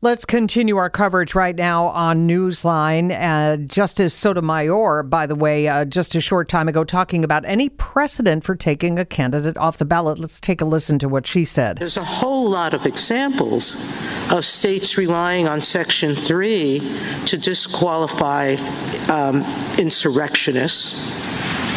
Let's continue our coverage right now on Newsline. Uh, Justice Sotomayor, by the way, uh, just a short time ago, talking about any precedent for taking a candidate off the ballot. Let's take a listen to what she said. There's a whole lot of examples of states relying on Section 3 to disqualify um, insurrectionists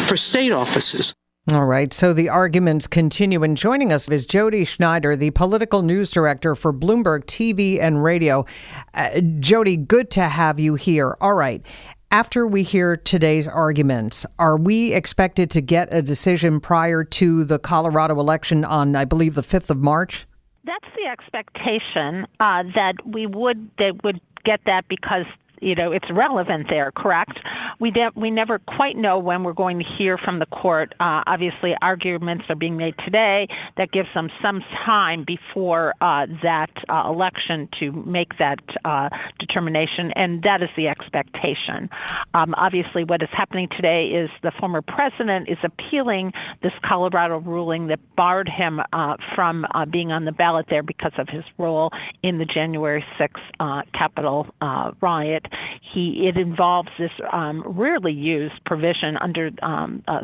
for state offices. All right. So the arguments continue. And joining us is Jodi Schneider, the political news director for Bloomberg TV and radio. Uh, Jodi, good to have you here. All right. After we hear today's arguments, are we expected to get a decision prior to the Colorado election on, I believe, the 5th of March? That's the expectation uh, that we would that would get that because you know it's relevant there correct? We de- we never quite know when we're going to hear from the court. Uh, obviously arguments are being made today that gives them some time before uh, that uh, election to make that uh, determination and that is the expectation. Um, obviously what is happening today is the former president is appealing this Colorado ruling that barred him uh, from uh, being on the ballot there because of his role in the January 6th Capitol riot he it involves this um, rarely used provision under um, uh,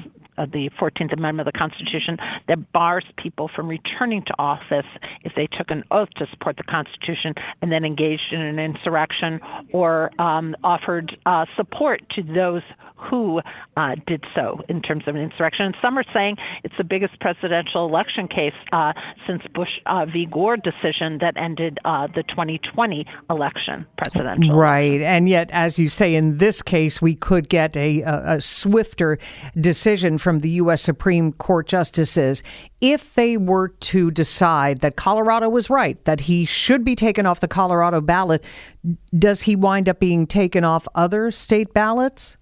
the 14th Amendment of the Constitution that bars people from returning to office if they took an oath to support the Constitution and then engaged in an insurrection or um, offered uh, support to those who uh, did so in terms of an insurrection. And some are saying it's the biggest presidential election case uh, since Bush uh, v. Gore decision that ended uh, the 2020 election presidential. Right. And yet, as you say, in this case, we could get a, a, a swifter decision from the U.S. Supreme Court justices if they were to decide that Colorado was right, that he should be taken off the Colorado ballot. Does he wind up being taken off other state ballots?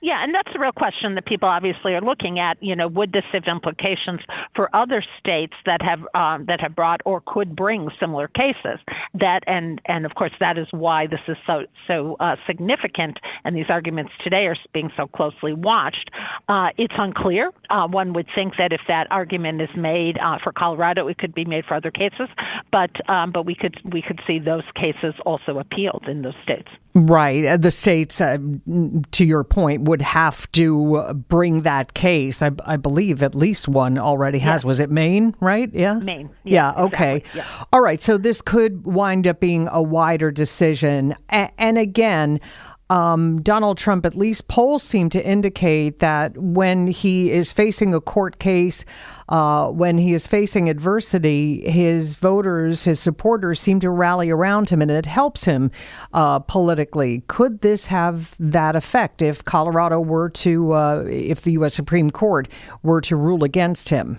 Yeah, and that's the real question that people obviously are looking at. You know, would this have implications for other states that have um, that have brought or could bring similar cases? That and and of course that is why this is so so uh, significant, and these arguments today are being so closely watched. Uh, it's unclear. Uh, one would think that if that argument is made uh, for Colorado, it could be made for other cases, but um, but we could we could see those cases also appealed in those states. Right, uh, the states, uh, to your point, would have to bring that case. I, I believe at least one already has. Yeah. Was it Maine? Right? Yeah. Maine. Yeah. yeah okay. Exactly. Yeah. All right. So this could wind up being a wider decision, a- and again um, Donald Trump, at least polls seem to indicate that when he is facing a court case, uh, when he is facing adversity, his voters, his supporters seem to rally around him and it helps him uh, politically. Could this have that effect if Colorado were to, uh, if the U.S. Supreme Court were to rule against him?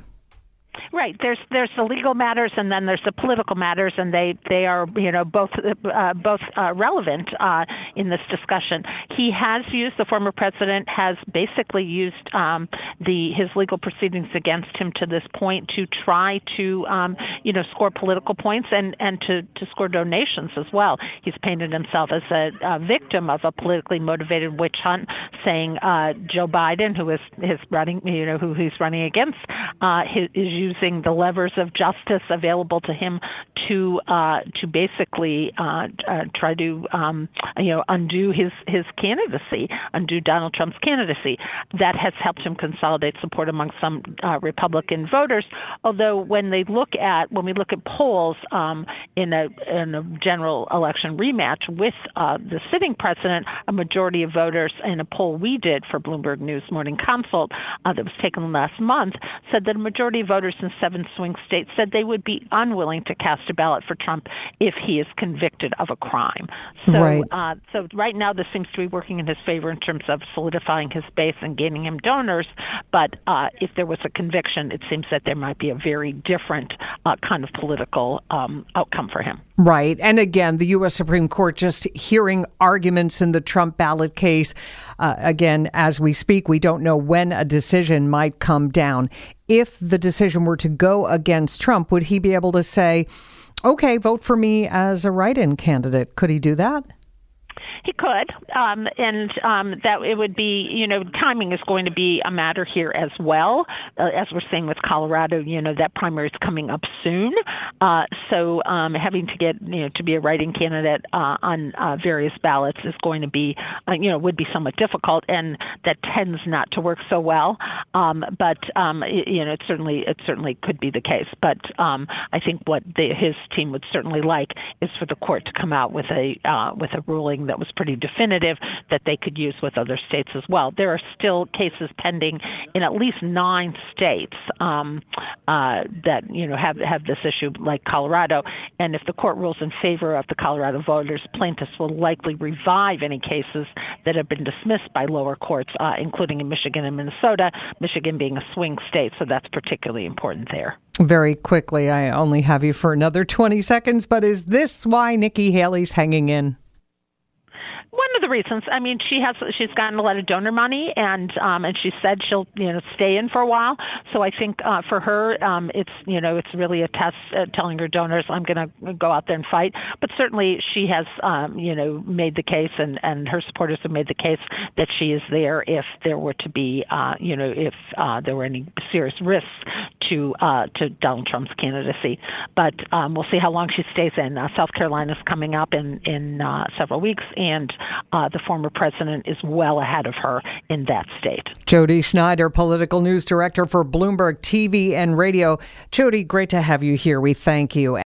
Right. There's there's the legal matters and then there's the political matters, and they they are you know both uh, both uh, relevant uh, in this discussion. He has used the former president has basically used um, the his legal proceedings against him to this point to try to um, you know score political points and and to to score donations as well. He's painted himself as a, a victim of a politically motivated witch hunt, saying uh, Joe Biden, who is his running you know who he's running against, uh, is using the levers of justice available to him to uh, to basically uh, uh, try to um, you know undo his his candidacy, undo Donald Trump's candidacy. That has helped him consolidate support among some uh, Republican voters. Although when they look at when we look at polls um, in a in a general election rematch with uh, the sitting president, a majority of voters in a poll we did for Bloomberg News Morning Consult that was taken last month said that a majority of voters in seven swing states said they would be unwilling to cast a ballot for Trump if he is convicted of a crime. So, right. Uh, so right now, this seems to be working in his favor in terms of solidifying his base and gaining him donors. But uh, if there was a conviction, it seems that there might be a very different uh, kind of political um, outcome for him. Right. And again, the U.S. Supreme Court just hearing arguments in the Trump ballot case. Uh, again, as we speak, we don't know when a decision might come down. If the decision were to go against Trump, would he be able to say, okay, vote for me as a write in candidate? Could he do that? He could, um, and um, that it would be, you know, timing is going to be a matter here as well. Uh, as we're saying with Colorado, you know, that primary is coming up soon, uh, so um, having to get, you know, to be a write-in candidate uh, on uh, various ballots is going to be, uh, you know, would be somewhat difficult, and that tends not to work so well. Um, but um, you know, it certainly it certainly could be the case. But um, I think what the, his team would certainly like is for the court to come out with a uh, with a ruling that was pretty definitive that they could use with other states as well. There are still cases pending in at least nine states um, uh, that you know have have this issue, like Colorado. And if the court rules in favor of the Colorado voters, plaintiffs will likely revive any cases that have been dismissed by lower courts, uh, including in Michigan and Minnesota. Michigan being a swing state, so that's particularly important there. Very quickly, I only have you for another 20 seconds, but is this why Nikki Haley's hanging in? One of the reasons. I mean, she has she's gotten a lot of donor money, and um, and she said she'll you know stay in for a while. So I think uh, for her, um, it's you know it's really a test uh, telling her donors I'm going to go out there and fight. But certainly she has um, you know made the case, and and her supporters have made the case that she is there if there were to be uh, you know if uh, there were any serious risks to uh, to Donald Trump's candidacy. But um, we'll see how long she stays in. Uh, South Carolina is coming up in in uh, several weeks, and uh, the former president is well ahead of her in that state. Jodi Schneider, political news director for Bloomberg TV and Radio. Jodi, great to have you here. We thank you.